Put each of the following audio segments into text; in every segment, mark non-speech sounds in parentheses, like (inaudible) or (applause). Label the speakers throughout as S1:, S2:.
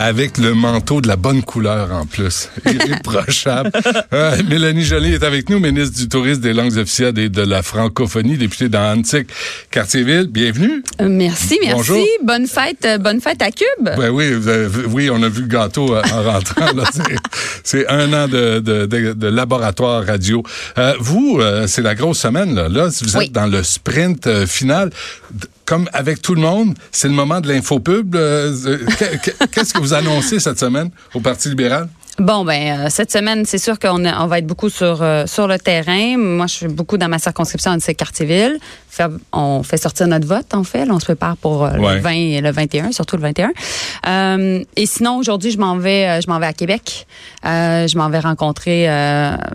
S1: avec le manteau de la bonne couleur en plus. (laughs) Irréprochable. euh, Mélanie Joly est avec nous, ministre du Tourisme, des langues officielles et de la francophonie, députée dans Antique, Quartier-Ville. Bienvenue.
S2: Euh, merci, merci. Bonjour. Bonne fête, euh, bonne fête à Cube.
S1: Ben oui, oui, on a vu le gâteau euh, en rentrant. (laughs) C'est un an de, de, de, de laboratoire radio. Euh, vous, c'est la grosse semaine. Là, là vous êtes dans le sprint final, comme avec tout le monde, c'est le moment de l'infopub. Qu'est-ce que vous annoncez cette semaine au Parti libéral?
S2: Bon, ben euh, cette semaine, c'est sûr qu'on on va être beaucoup sur euh, sur le terrain. Moi, je suis beaucoup dans ma circonscription de Quartier-Ville. On fait sortir notre vote, en fait. on se prépare pour euh, le 20 et le 21, surtout le 21. et sinon, aujourd'hui, je m'en vais je m'en vais à Québec. je m'en vais rencontrer,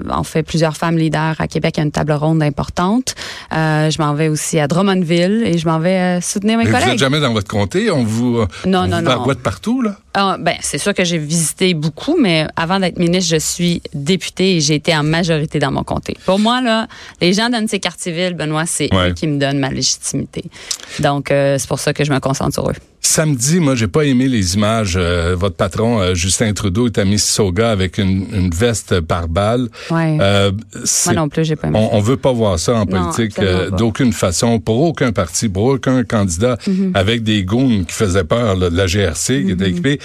S2: on fait plusieurs femmes leaders à Québec. Il y a une table ronde importante. je m'en vais aussi à Drummondville et je m'en vais soutenir mes
S1: Mais
S2: collègues.
S1: Vous n'êtes jamais dans votre comté? On vous,
S2: non,
S1: on
S2: non,
S1: vous
S2: non.
S1: partout, là?
S2: Ah, ben, c'est sûr que j'ai visité beaucoup, mais avant d'être ministre, je suis députée et j'ai été en majorité dans mon comté. Pour moi, là, les gens de ces quartiers-villes, Benoît, c'est eux qui me donnent ma légitimité. Donc, euh, c'est pour ça que je me concentre sur eux.
S1: Samedi, moi, j'ai pas aimé les images. Euh, votre patron, euh, Justin Trudeau, est à Mississauga avec une, une veste par balle.
S2: Ouais.
S1: Euh,
S2: moi non plus, j'ai pas aimé.
S1: On, on, veut pas voir ça en politique d'aucune façon, pour aucun parti, pour aucun candidat, mm-hmm. avec des goons qui faisaient peur là, de la GRC, qui était mm-hmm. équipée.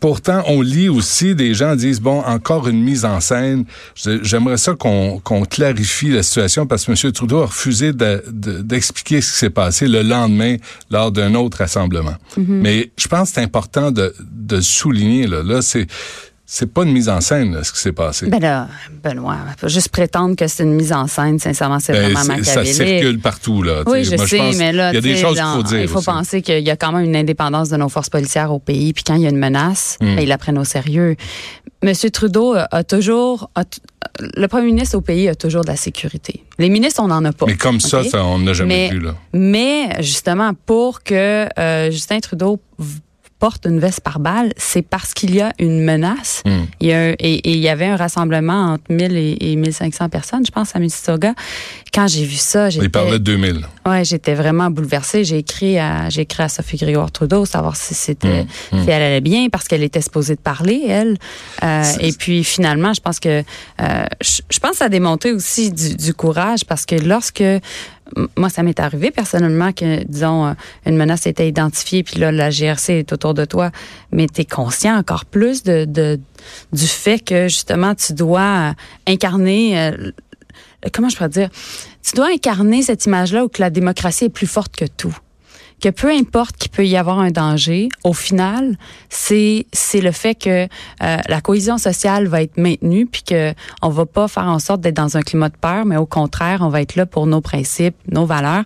S1: Pourtant, on lit aussi des gens disent bon, encore une mise en scène. J'aimerais ça qu'on clarifie la situation parce que M. Trudeau a refusé d'expliquer de, ce qui s'est passé le lendemain lors d'un autre rassemblement. Mm -hmm. Mais je pense que c'est important de, de souligner là. Là, c'est c'est pas une mise en scène, là, ce qui s'est passé.
S2: Ben là, Benoît, pas juste prétendre que c'est une mise en scène, sincèrement, c'est ben, vraiment machiavélique.
S1: Ça circule partout, là.
S2: Oui, je
S1: Moi,
S2: sais,
S1: je
S2: mais là,
S1: il y a des choses qu'il faut dire.
S2: Il faut
S1: aussi.
S2: penser qu'il y a quand même une indépendance de nos forces policières au pays, puis quand il y a une menace, mm. ben, ils la prennent au sérieux. Monsieur Trudeau a toujours, a, le premier ministre au pays a toujours de la sécurité. Les ministres, on n'en a pas.
S1: Mais comme okay? ça, ça, on n'a jamais
S2: mais,
S1: vu, là.
S2: Mais, justement, pour que euh, Justin Trudeau porte une veste par balle, c'est parce qu'il y a une menace.
S1: Mm.
S2: Il y a, et, et, il y avait un rassemblement entre 1000 et, et 1500 personnes, je pense, à Mississauga. Quand j'ai vu ça, j'étais...
S1: Il parlait de 2000.
S2: Ouais, j'étais vraiment bouleversée. J'ai écrit à, j'ai écrit à Sophie Grégoire Trudeau, savoir si c'était,
S1: mm. Mm.
S2: si elle allait bien, parce qu'elle était supposée de parler, elle. Euh, et puis, finalement, je pense que, euh, je, je, pense que ça a démontré aussi du, du courage, parce que lorsque moi, ça m'est arrivé personnellement que, disons, une menace était identifiée, puis là, la GRC est autour de toi, mais tu conscient encore plus de, du fait que, justement, tu dois incarner, euh, comment je pourrais dire, tu dois incarner cette image-là où que la démocratie est plus forte que tout que peu importe qu'il peut y avoir un danger, au final, c'est c'est le fait que euh, la cohésion sociale va être maintenue puis que on va pas faire en sorte d'être dans un climat de peur, mais au contraire, on va être là pour nos principes, nos valeurs.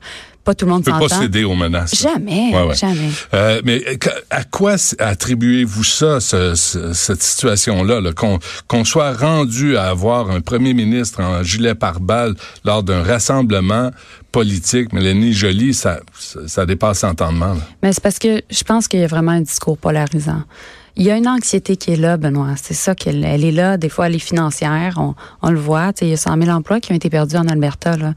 S2: Pas tout le monde s'entend.
S1: peut pas céder aux menaces.
S2: Jamais,
S1: ouais, ouais.
S2: jamais.
S1: Euh, mais à quoi attribuez-vous ça, ce, ce, cette situation-là, -là, qu'on soit rendu à avoir un premier ministre en gilet pare-balles lors d'un rassemblement politique, Mélanie Joly, ça, ça, ça dépasse l'entendement.
S2: Mais c'est parce que je pense qu'il y a vraiment un discours polarisant. Il y a une anxiété qui est là, Benoît. C'est ça qu'elle elle est là. Des fois, elle est financière. On, on le voit. Il y a 100 000 emplois qui ont été perdus en Alberta. Là.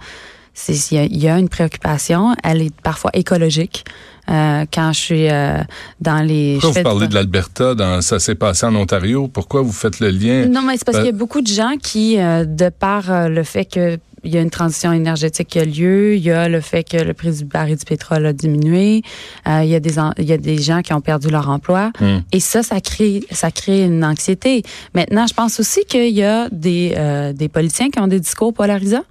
S2: Il y, a, il y a une préoccupation. Elle est parfois écologique. Euh, quand je suis euh, dans les...
S1: Pourquoi
S2: je
S1: vous parlez de l'Alberta? Dans, ça s'est passé en Ontario? Pourquoi vous faites le lien?
S2: Non, mais c'est parce ben... qu'il y a beaucoup de gens qui, euh, de par le fait que il y a une transition énergétique qui a lieu, il y a le fait que le prix du baril du pétrole a diminué, euh, il y a des il y a des gens qui ont perdu leur emploi
S1: mm.
S2: et ça ça crée ça crée une anxiété. Maintenant, je pense aussi qu'il y a des euh, des politiciens qui ont des discours polarisants,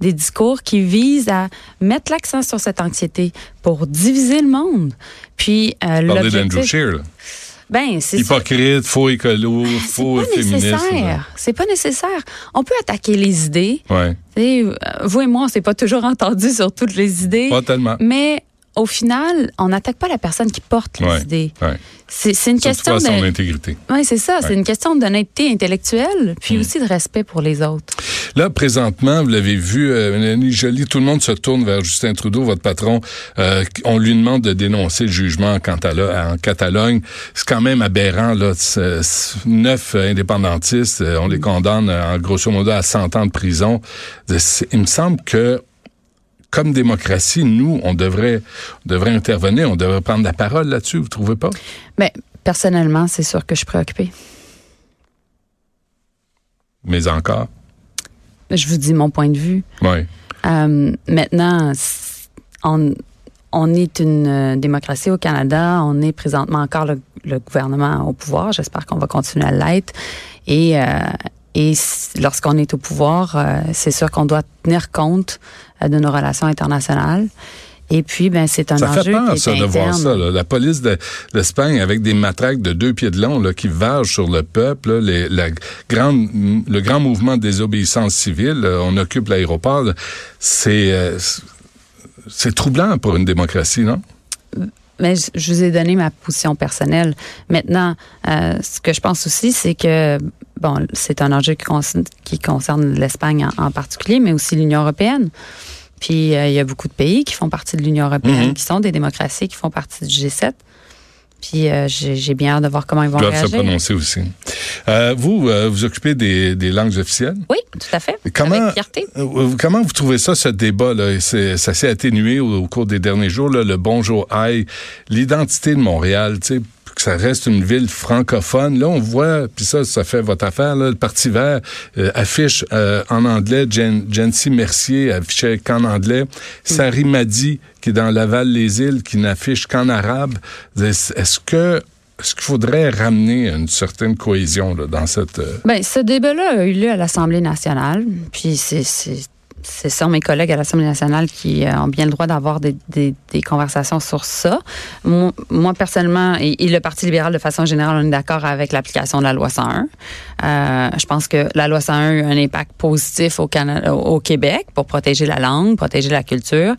S2: des discours qui visent à mettre l'accent sur cette anxiété pour diviser le monde. Puis euh,
S1: l'objectif
S2: ben, c'est
S1: hypocrite, faux écolo, faux féministe.
S2: C'est pas nécessaire. On peut attaquer les idées.
S1: Ouais.
S2: T'sais, vous et moi, on s'est pas toujours entendu sur toutes les idées.
S1: Pas tellement.
S2: Mais au final, on n'attaque pas la personne qui porte les
S1: ouais,
S2: idées.
S1: Ouais.
S2: C'est une
S1: Surtout
S2: question de
S1: son intégrité.
S2: Oui, c'est ça.
S1: Ouais.
S2: C'est une question d'honnêteté intellectuelle, puis
S1: Mm.
S2: aussi de respect pour les autres.
S1: Là, présentement, vous l'avez vu, euh, Mélanie Joly, tout le monde se tourne vers Justin Trudeau, votre patron. Euh, on lui demande de dénoncer le jugement en, Catalogne. En Catalogne. C'est quand même aberrant. Là, neuf indépendantistes, euh, on les condamne euh, en grosso modo à 100 ans de prison. Il me semble que comme démocratie, nous, on devrait, devrait intervenir, on devrait prendre la parole là-dessus, vous trouvez pas?
S2: Mais ben, personnellement, c'est sûr que je suis préoccupée.
S1: Mais encore?
S2: Je vous dis mon point de vue.
S1: Oui.
S2: Euh, maintenant, on, on est une euh, démocratie au Canada. On est présentement encore le, gouvernement au pouvoir. J'espère qu'on va continuer à l'être. Et, euh, et lorsqu'on est au pouvoir, euh, c'est sûr qu'on doit tenir compte de nos relations internationales. Et puis, ben, c'est un
S1: ça
S2: enjeu
S1: fait peur,
S2: qui
S1: ça,
S2: de
S1: voir ça. La police d'Espagne avec des matraques de deux pieds de long là, qui vagent sur le peuple. les, la grande, le grand mouvement de désobéissance civile. on occupe l'aéroport. C'est c'est troublant pour une démocratie, non?
S2: Mais je vous ai donné ma position personnelle. Maintenant, euh, ce que je pense aussi, c'est que bon, c'est un enjeu qui, concerne, l'Espagne en, particulier, mais aussi l'Union européenne. Puis euh, il y a beaucoup de pays qui font partie de l'Union européenne, mm-hmm. qui sont des démocraties, qui font partie du G7. Puis euh, j'ai bien hâte de voir comment ils vont réagir.
S1: se prononcer aussi. Euh, vous, euh, vous occupez des, des, langues officielles?
S2: Oui, tout à fait.
S1: Comment, Avec fierté. comment vous trouvez ça, ce débat? Là? Ça s'est atténué au, cours des derniers jours, là, le Bonjour Aïe, l'identité de Montréal. Que ça reste une ville francophone. Là, on voit, puis ça, ça fait votre affaire, là, le Parti vert euh, affiche euh, en anglais, Jen, Mercier affichait qu'en anglais, mm. Sari Madi, qui est dans Laval-les-Îles, qui n'affiche qu'en arabe. Est-ce que est-ce qu'il faudrait ramener une certaine cohésion là, dans cette... Euh,
S2: Bien, ce débat-là a eu lieu à l'Assemblée nationale, puis c'est c'est ça mes collègues à l'Assemblée nationale qui euh, ont bien le droit d'avoir des, des, des, conversations sur ça. Moi, moi personnellement, et, le Parti libéral de façon générale, on est d'accord avec l'application de la loi 101. Euh, je pense que la loi 101 a eu un impact positif au, Canada, au Québec pour protéger la langue, protéger la culture,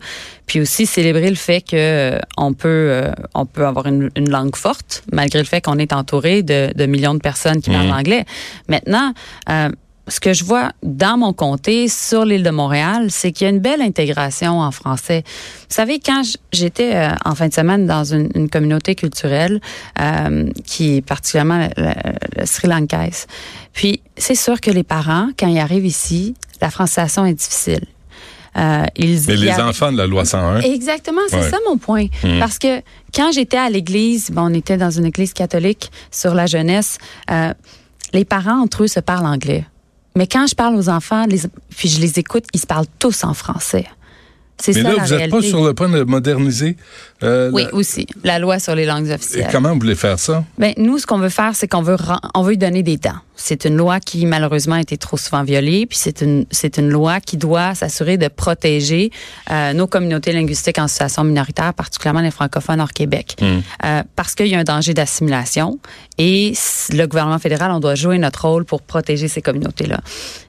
S2: puis aussi célébrer le fait que euh, on peut euh, on peut avoir une, une, langue forte malgré le fait qu'on est entouré de, de millions de personnes qui parlent mmh. anglais. Maintenant, euh, ce que je vois dans mon comté sur l'île de Montréal, c'est qu'il y a une belle intégration en français. Vous savez, quand j'étais euh, en fin de semaine dans une, communauté culturelle euh, qui est particulièrement le, Sri Lankaise, puis c'est sûr que les parents, quand ils arrivent ici, la francisation est difficile.
S1: Euh, ils, Mais les enfants de la loi 101.
S2: Exactement, c'est ça mon point. Mmh. Parce que quand j'étais à l'église, bon, on était dans une église catholique sur la jeunesse, euh, les parents entre eux se parlent anglais. Mais quand je parle aux enfants, puis je les écoute, ils se parlent tous en français.
S1: C'est ça, là, vous n'êtes pas sur le point de moderniser
S2: euh, oui, aussi. La loi sur les langues officielles.
S1: Et comment vous voulez faire ça?
S2: Ben, nous, ce qu'on veut faire, c'est qu'on veut, on veut lui donner des temps. C'est une loi qui, malheureusement, a été trop souvent violée, puis c'est une, c'est une loi qui doit s'assurer de protéger euh, nos communautés linguistiques en situation minoritaire, particulièrement les francophones hors Québec. Hmm. Euh, parce qu'il y a un danger d'assimilation et le gouvernement fédéral, on doit jouer notre rôle pour protéger ces communautés-là.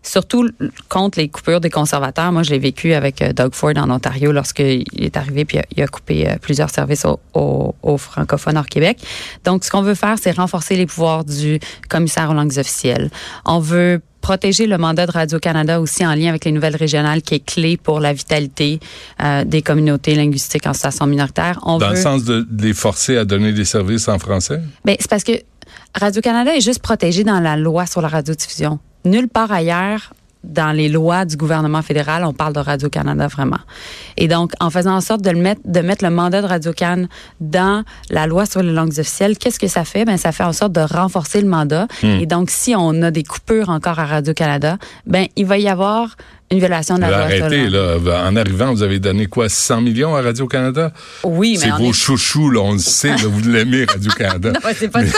S2: Surtout contre les coupures des conservateurs. Moi, je l'ai vécu avec Doug Ford en Lorsqu'il est arrivé, puis il a, coupé euh, plusieurs services aux, francophones hors Québec. Donc, ce qu'on veut faire, c'est renforcer les pouvoirs du commissaire aux langues officielles. On veut protéger le mandat de Radio-Canada aussi en lien avec les nouvelles régionales qui est clé pour la vitalité euh, des communautés linguistiques en situation minoritaire.
S1: On Dans le sens de, les forcer à donner des services en français?
S2: Bien, c'est parce que Radio-Canada est juste protégé dans la loi sur la radiodiffusion. Nulle part ailleurs, dans les lois du gouvernement fédéral, on parle de Radio-Canada vraiment. Et donc, en faisant en sorte de, le mettre, de mettre le mandat de Radio-Can dans la loi sur les langues officielles, qu'est-ce que ça fait? Ben, ça fait en sorte de renforcer le mandat. Hmm. Et donc, si on a des coupures encore à Radio-Canada, ben, il va y avoir une violation de la loi.
S1: Arrêtez, là. En arrivant, vous avez donné quoi, 100 millions à Radio-Canada?
S2: Oui, mais.
S1: C'est vos chouchous, là, on le sait, là, vous l'aimez, Radio-Canada. (laughs)
S2: non, c'est pas ça.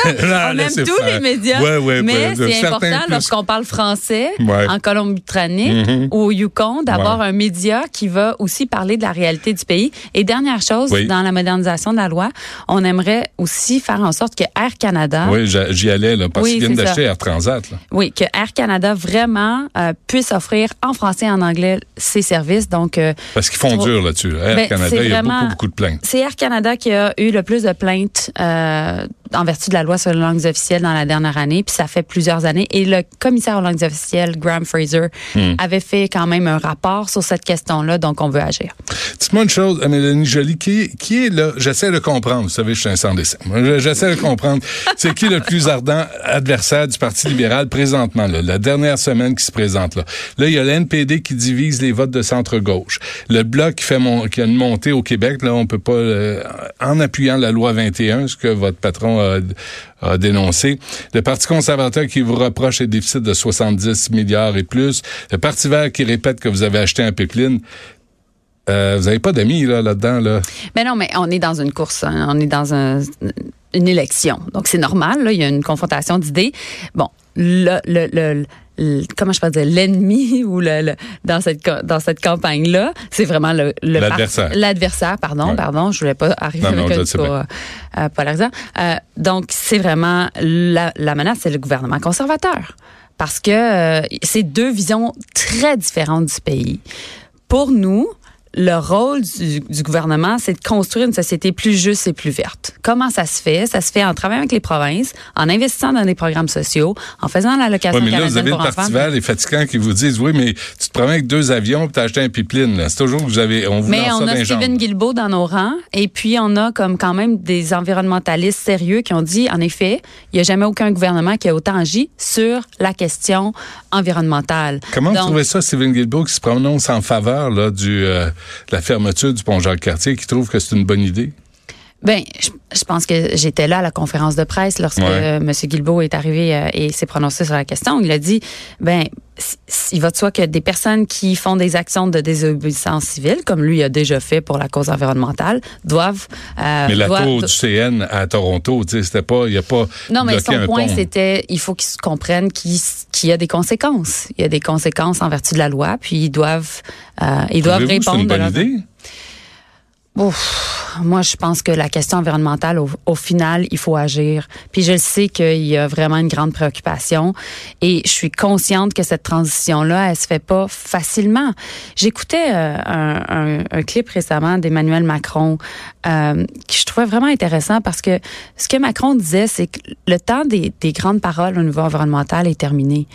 S2: on aime tous les médias. Ouais, ouais, mais c'est important, lorsqu'on parle français, en Colombie-Britannique mm-hmm. ou au Yukon, d'avoir un média qui va aussi parler de la réalité du pays. Et dernière chose, dans la modernisation de la loi, on aimerait aussi faire en sorte que Air Canada.
S1: Oui, j'y allais, là, parce qu'ils viennent d'acheter Air Transat, là.
S2: Oui, que Air Canada vraiment euh, puisse offrir en français en anglais ses services. Donc, euh,
S1: Parce qu'ils font dur là-dessus. Air ben, Canada, il y a beaucoup, beaucoup de plaintes.
S2: C'est Air Canada qui a eu le plus de plaintes euh, en vertu de la loi sur les langues officielles dans la dernière année, puis ça fait plusieurs années. Et le commissaire aux langues officielles, Graham Fraser, hmm. avait fait quand même un rapport sur cette question-là, donc on veut agir.
S1: Dites-moi une chose, Mélanie Jolie, qui, qui est là, j'essaie de comprendre, vous savez, je suis un sans dessin. J'essaie de comprendre, c'est qui le plus ardent adversaire du Parti libéral présentement, là, la dernière semaine qui se présente là. Là, il y a l'NPD qui divise les votes de centre-gauche. Le Bloc qui fait mon, qui a une montée au Québec, là, on peut pas, euh, en appuyant la loi 21, ce que votre patron a, dénoncé. Le Parti conservateur qui vous reproche les déficits de 70 milliards et plus. Le Parti vert qui répète que vous avez acheté un pipeline. Euh, vous n'avez pas d'amis là, là-dedans, là?
S2: Mais non, mais on est dans une course. Hein. On est dans une élection. Donc, c'est normal. Là, il y a une confrontation d'idées. Bon, le, le, comment je peux dire l'ennemi (laughs) ou le, dans cette dans cette campagne là c'est vraiment le
S1: l'adversaire.
S2: l'adversaire pardon pardon je voulais pas arriver avec un euh, polarisant. Euh, donc c'est vraiment la, la menace c'est le gouvernement conservateur. Parce que euh, c'est deux visions très différentes du pays. Pour nous le rôle du, gouvernement, c'est de construire une société plus juste et plus verte. Comment ça se fait? Ça se fait en travaillant avec les provinces, en investissant dans des programmes sociaux, en faisant l'allocation
S1: oui, mais là, vous avez le Parti vert, les fatigants qui vous disent, oui, mais tu te promets avec deux avions et tu as acheté un pipeline. C'est toujours que vous avez, on vous
S2: Mais on a Stephen Guilbeault dans nos rangs et puis on a comme quand même des environnementalistes sérieux qui ont dit, en effet, il n'y a jamais aucun gouvernement qui a autant agi sur la question environnementale.
S1: Comment vous trouvez ça, Stephen Guilbeault, qui se prononce en faveur là, du... Euh, la fermeture du pont Jacques-Cartier qui trouve que c'est une bonne idée?
S2: Ben, je, pense que j'étais là à la conférence de presse lorsque M. Guilbeault est arrivé euh, et s'est prononcé sur la question. Il a dit, ben, il va de soi que des personnes qui font des actions de désobéissance civile, comme lui a déjà fait pour la cause environnementale, doivent.
S1: Euh, mais la du CN à Toronto, tu sais, c'était pas, il y a pas.
S2: Non, mais son point, c'était, il faut qu'ils comprennent qu'il y a des conséquences. Il y a des conséquences en vertu de la loi, puis ils doivent, euh, ils doivent répondre.
S1: C'est une bonne idée?
S2: Ouf, moi, je pense que la question environnementale, au, final, il faut agir. Puis je le sais qu'il y a vraiment une grande préoccupation et je suis consciente que cette transition-là, elle se fait pas facilement. J'écoutais euh, un, un, clip récemment d'Emmanuel Macron euh, que je trouvais vraiment intéressant parce que ce que Macron disait, c'est que le temps des, des, grandes paroles au niveau environnemental est terminé.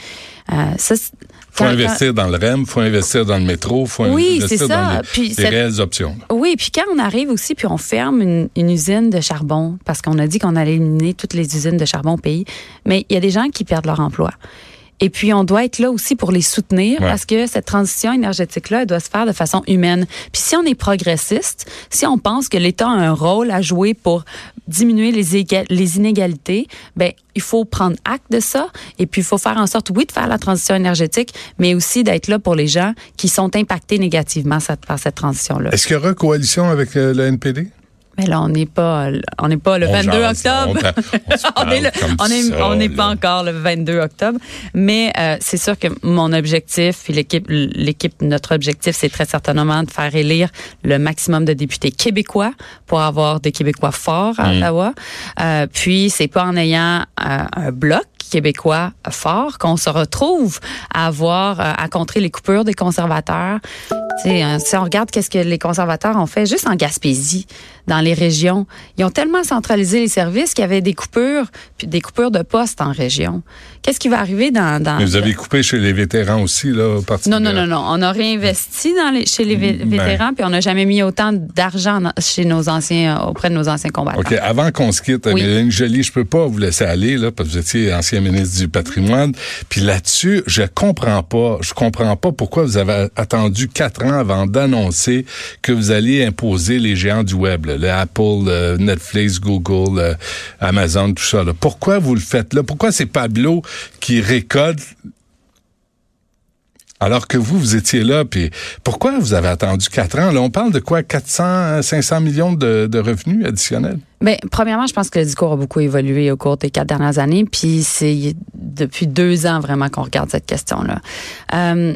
S1: Euh, ça, faut investir dans le REM, faut investir dans le métro, faut
S2: oui,
S1: investir
S2: dans
S1: les, réelles options.
S2: Oui, puis quand on arrive aussi, puis on ferme une, usine de charbon, parce qu'on a dit qu'on allait éliminer toutes les usines de charbon au pays, mais il y a des gens qui perdent leur emploi. Et puis, on doit être là aussi pour les soutenir parce que cette transition énergétique-là, elle doit se faire de façon humaine. Puis si on est progressiste, si on pense que l'État a un rôle à jouer pour diminuer les, les inégalités, ben il faut prendre acte de ça et puis il faut faire en sorte, oui, de faire la transition énergétique, mais aussi d'être là pour les gens qui sont impactés négativement par cette transition-là.
S1: Est-ce qu'il y aura coalition avec euh, le NPD?
S2: Mais là, on n'est pas, on n'est pas le 22 octobre. On, (laughs) est on n'est pas encore le 22 octobre. Mais euh, c'est sûr que mon objectif, puis l'équipe, l'équipe, notre objectif, c'est très certainement de faire élire le maximum de députés québécois pour avoir des Québécois forts à mm. Ottawa. Euh, puis c'est pas en ayant euh, un bloc québécois fort qu'on se retrouve à avoir euh, à contrer les coupures des conservateurs. Hein, si on regarde qu'est-ce que les conservateurs ont fait juste en Gaspésie, dans les régions, ils ont tellement centralisé les services qu'il y avait des coupures, puis des coupures de postes en région. Qu'est-ce qui va arriver dans, dans
S1: Mais vous avez coupé chez les vétérans aussi là, au parti
S2: Non non non non, on a réinvesti dans les, chez les ben. vétérans puis on n'a jamais mis autant d'argent chez nos anciens auprès de nos anciens combattants.
S1: OK, avant qu'on se quitte, oui. Mélanie Jolie, je peux pas vous laisser aller là parce que vous étiez ancien ministre du patrimoine. Puis là-dessus, je comprends pas, je comprends pas pourquoi vous avez attendu quatre ans avant d'annoncer que vous alliez imposer les géants du web, le Apple, Netflix, Google, Amazon, tout ça. Là. Pourquoi vous le faites là? Pourquoi c'est Pablo qui récolte alors que vous, vous étiez là, puis pourquoi vous avez attendu quatre ans? Là, on parle de quoi? 400, 500 millions de, revenus additionnels?
S2: Bien, premièrement, je pense que le discours a beaucoup évolué au cours des quatre dernières années, puis c'est depuis deux ans vraiment qu'on regarde cette question-là. Euh,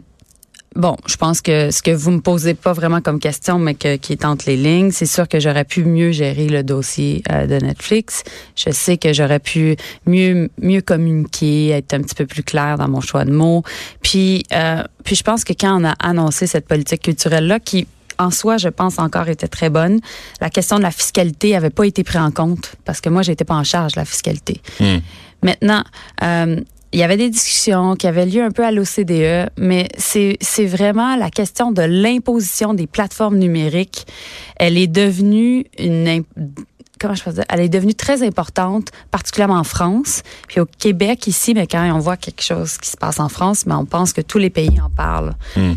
S2: Bon, je pense que ce que vous me posez pas vraiment comme question, mais que, qui est entre les lignes, c'est sûr que j'aurais pu mieux gérer le dossier euh, de Netflix. Je sais que j'aurais pu mieux mieux communiquer, être un petit peu plus clair dans mon choix de mots. Puis, euh, puis je pense que quand on a annoncé cette politique culturelle là, qui en soi, je pense encore était très bonne. La question de la fiscalité avait pas été prise en compte parce que moi, j'étais pas en charge de la fiscalité.
S1: Hmm.
S2: Maintenant, euh, il y avait des discussions qui avaient lieu un peu à l'OCDE, mais c'est vraiment la question de l'imposition des plateformes numériques. Elle est devenue une comment je peux dire, elle est devenue très importante, particulièrement en France. Puis au Québec, ici, mais quand on voit quelque chose qui se passe en France, mais on pense que tous les pays en parlent.
S1: Hmm.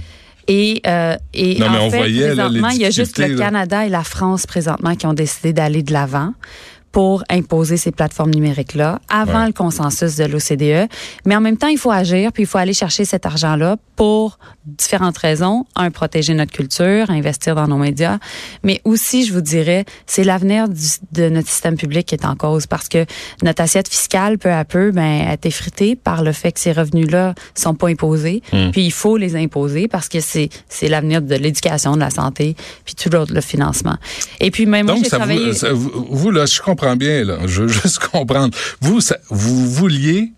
S2: Et, euh, et
S1: non,
S2: en fait,
S1: voyait,
S2: présentement, il y a juste le
S1: là.
S2: Canada et la France présentement qui ont décidé d'aller de l'avant pour imposer ces plateformes numériques-là avant
S1: Ouais.
S2: le consensus de l'OCDE. Mais en même temps, il faut agir, puis il faut aller chercher cet argent-là pour différentes raisons. Un, protéger notre culture, investir dans nos médias. Mais aussi, je vous dirais, c'est l'avenir de notre système public qui est en cause parce que notre assiette fiscale, peu à peu, ben, est effritée par le fait que ces revenus-là sont pas imposés.
S1: Hmm.
S2: Puis il faut les imposer parce que c'est, c'est l'avenir de l'éducation, de la santé, puis tout l'autre, le financement. Et puis même moi, j'ai travaillé...
S1: vous, vous, là, je comprends bien, là, je veux juste (laughs) comprendre. Vous, vous vouliez,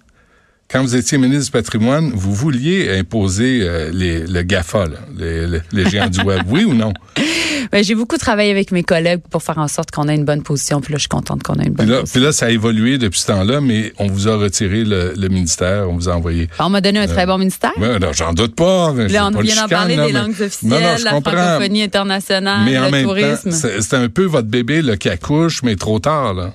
S1: quand vous étiez ministre du patrimoine, vous vouliez imposer euh, les, le GAFA, là, les, les- les géants du web, oui ou non? (laughs)
S2: Ben, j'ai beaucoup travaillé avec mes collègues pour faire en sorte qu'on ait une bonne position. Puis là, je suis contente qu'on ait une bonne
S1: Puis là,
S2: position.
S1: puis là, ça a évolué depuis ce temps-là, mais on vous a retiré le, le ministère, on vous a envoyé.
S2: On m'a donné un très bon ministère.
S1: Ouais, non, j'en doute pas. je
S2: là, on
S1: pas
S2: vient d'en parler
S1: là,
S2: des langues officielles,
S1: Non, non,
S2: la
S1: comprends.
S2: francophonie internationale,
S1: Mais en
S2: le
S1: même
S2: tourisme.
S1: c'est c'est un peu votre bébé là, qui accouche, mais trop tard. Là.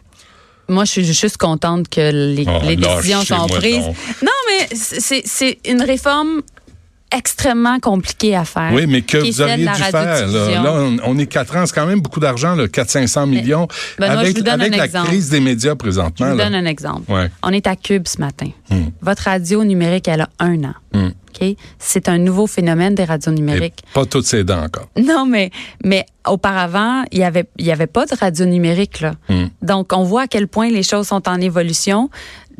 S2: Moi, je suis juste contente que les,
S1: Oh,
S2: les décisions sont prises. Non, mais c'est une réforme extrêmement compliquée à faire.
S1: Oui, mais que vous auriez dû faire. Là. Là, on, on est quatre ans, c'est quand même beaucoup d'argent, 400-500 millions.
S2: Benoît, je
S1: avec
S2: vous donne
S1: avec
S2: un
S1: la
S2: exemple.
S1: crise des médias
S2: Je
S1: présentement.
S2: vous
S1: là.
S2: donne un exemple.
S1: Ouais.
S2: On est à Cube ce matin.
S1: Hmm.
S2: Votre radio numérique, elle a un an.
S1: Hmm.
S2: OK? C'est un nouveau phénomène des radios
S1: Et
S2: numériques.
S1: pas toutes ses dents encore. (laughs)
S2: Non, mais, mais auparavant, il y avait, il y avait pas de radio numérique, là.
S1: Hmm.
S2: Donc, on voit à quel point les choses sont en évolution.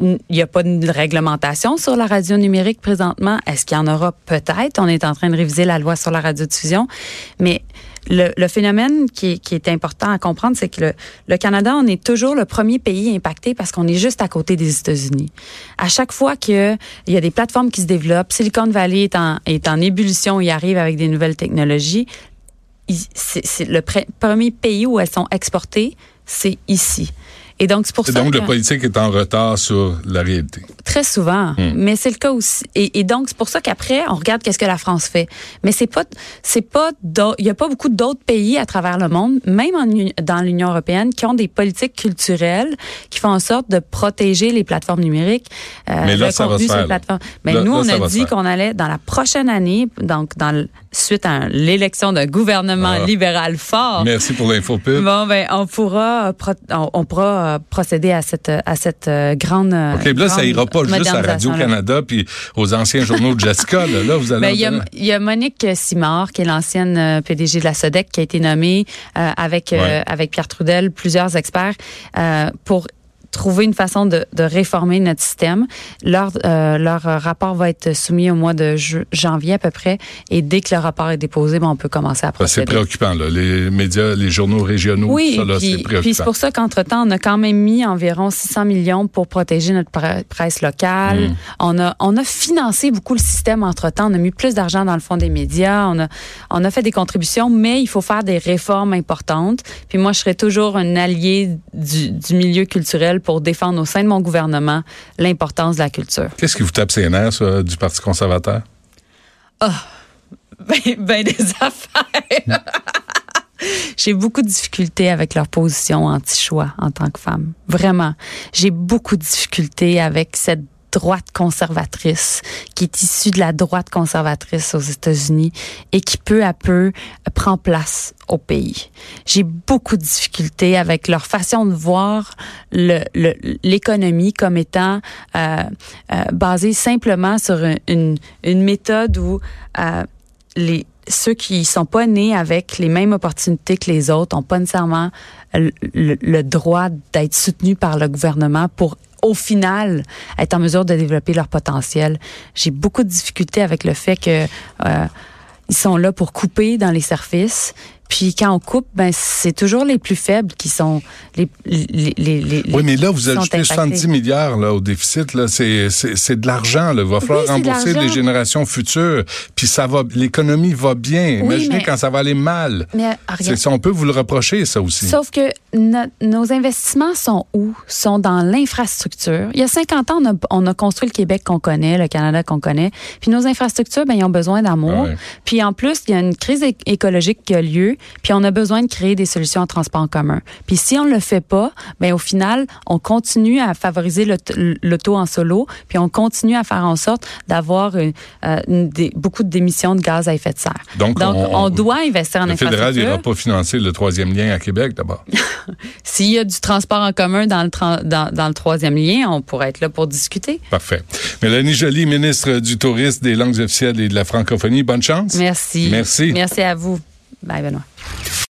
S2: Il n'y a pas de réglementation sur la radio numérique présentement? Est-ce qu'il y en aura peut-être? On est en train de réviser la loi sur la radiodiffusion. Mais le, le phénomène qui qui est important à comprendre, c'est que le, le Canada, on est toujours le premier pays impacté parce qu'on est juste à côté des États-Unis. À chaque fois qu'il y a des plateformes qui se développent, Silicon Valley est en, est en ébullition, il arrive avec des nouvelles technologies, c'est le pre- premier pays où elles sont exportées, c'est ici. Et donc, c'est pour ça
S1: donc,
S2: que
S1: le politique est en retard sur la réalité.
S2: Très souvent,
S1: Hmm.
S2: mais c'est le cas aussi. Et, et donc, c'est pour ça qu'après, on regarde qu'est-ce que la France fait. Mais c'est pas, c'est pas, il y a pas beaucoup d'autres pays à travers le monde, même en dans l'Union européenne, qui ont des politiques culturelles qui font en sorte de protéger les plateformes numériques. euh,
S1: Mais là,
S2: le
S1: ça va se faire,
S2: plateformes. Mais
S1: Là-
S2: nous,
S1: là,
S2: on a dit qu'on allait dans la prochaine année, donc dans le- suite à l'élection d'un gouvernement
S1: Ah.
S2: libéral fort.
S1: Merci pour l'info.
S2: Bon, ben, on pourra, on, on pourra procéder à cette, à cette euh, grande. euh,
S1: là, ça
S2: grande
S1: ira pas juste à. Radio-Canada puis aux anciens journaux de Jessica. Là, Là, vous allez...
S2: Ben, il y, a, il y a Monique Simard, qui est l'ancienne euh, PDG de la SODEC, qui a été nommée euh, avec, euh, avec Pierre Trudel, plusieurs experts, euh, pour trouver une façon de, de réformer notre système. Leur, euh, leur rapport va être soumis au mois de janvier à peu près. Et dès que le rapport est déposé, ben, on peut commencer à
S1: Ben, c'est
S2: procéder.
S1: préoccupant, là. Les médias, les journaux régionaux,
S2: Oui,
S1: ça, là,
S2: puis,
S1: c'est
S2: puis
S1: préoccupant.
S2: c'est pour ça qu'entre-temps, on a quand même mis environ 600 millions pour protéger notre pre- presse locale.
S1: Mm.
S2: On, a, on a financé beaucoup le système entre-temps. On a mis plus d'argent dans le fonds des médias. On a, on a fait des contributions, mais il faut faire des réformes importantes. Puis moi, je serai toujours un allié du, du milieu culturel pour défendre au sein de mon gouvernement l'importance de la culture.
S1: Qu'est-ce qui vous tape ses nerfs, ça, du Parti conservateur? (laughs)
S2: Ben, ben des affaires. (laughs) J'ai beaucoup de difficultés avec leur position anti-choix en tant que femme. Vraiment. J'ai beaucoup de difficultés avec cette droite conservatrice qui est issue de la droite conservatrice aux États-Unis et qui peu à peu prend place au pays. J'ai beaucoup de difficultés avec leur façon de voir l'économie comme étant euh, euh, basée simplement sur une, méthode où euh, ceux qui sont pas nés avec les mêmes opportunités que les autres ont pas nécessairement le- le droit d'être soutenus par le gouvernement pour au final être en mesure de développer leur potentiel. J'ai beaucoup de difficultés avec le fait que euh, ils sont là pour couper dans les services Puis quand on coupe, ben c'est toujours les plus faibles qui sont les les les,
S1: Oui, mais là vous ajoutez 70 milliards là au déficit là, c'est c'est de l'argent là, il va falloir rembourser les générations futures. Puis ça va l'économie va bien. Imaginez quand ça va aller mal. Mais on peut vous le reprocher ça aussi.
S2: Sauf que nos investissements sont où? Sont dans l'infrastructure. Il y a 50 ans on a, on a construit le Québec qu'on connaît, le Canada qu'on connaît. Puis nos infrastructures ben ils ont besoin d'amour. Ah puis en plus, il y a une crise écologique qui a lieu puis on a besoin de créer des solutions en transport en commun. Puis si on le fait pas, ben au final, on continue à favoriser l'auto en solo, puis on continue à faire en sorte d'avoir euh, des, beaucoup d'émissions de gaz à effet de serre. Donc, on, doit investir en
S1: le
S2: infrastructure.
S1: Le fédéral n'ira pas financer le troisième lien à Québec d'abord. (laughs)
S2: S'il y a du transport en commun dans le, dans, dans le troisième lien, on pourrait être là pour discuter.
S1: Parfait. Mélanie Joly, ministre du Tourisme, des langues officielles et de la francophonie, bonne chance.
S2: Merci.
S1: Merci.
S2: Merci à vous. Bleiben noch.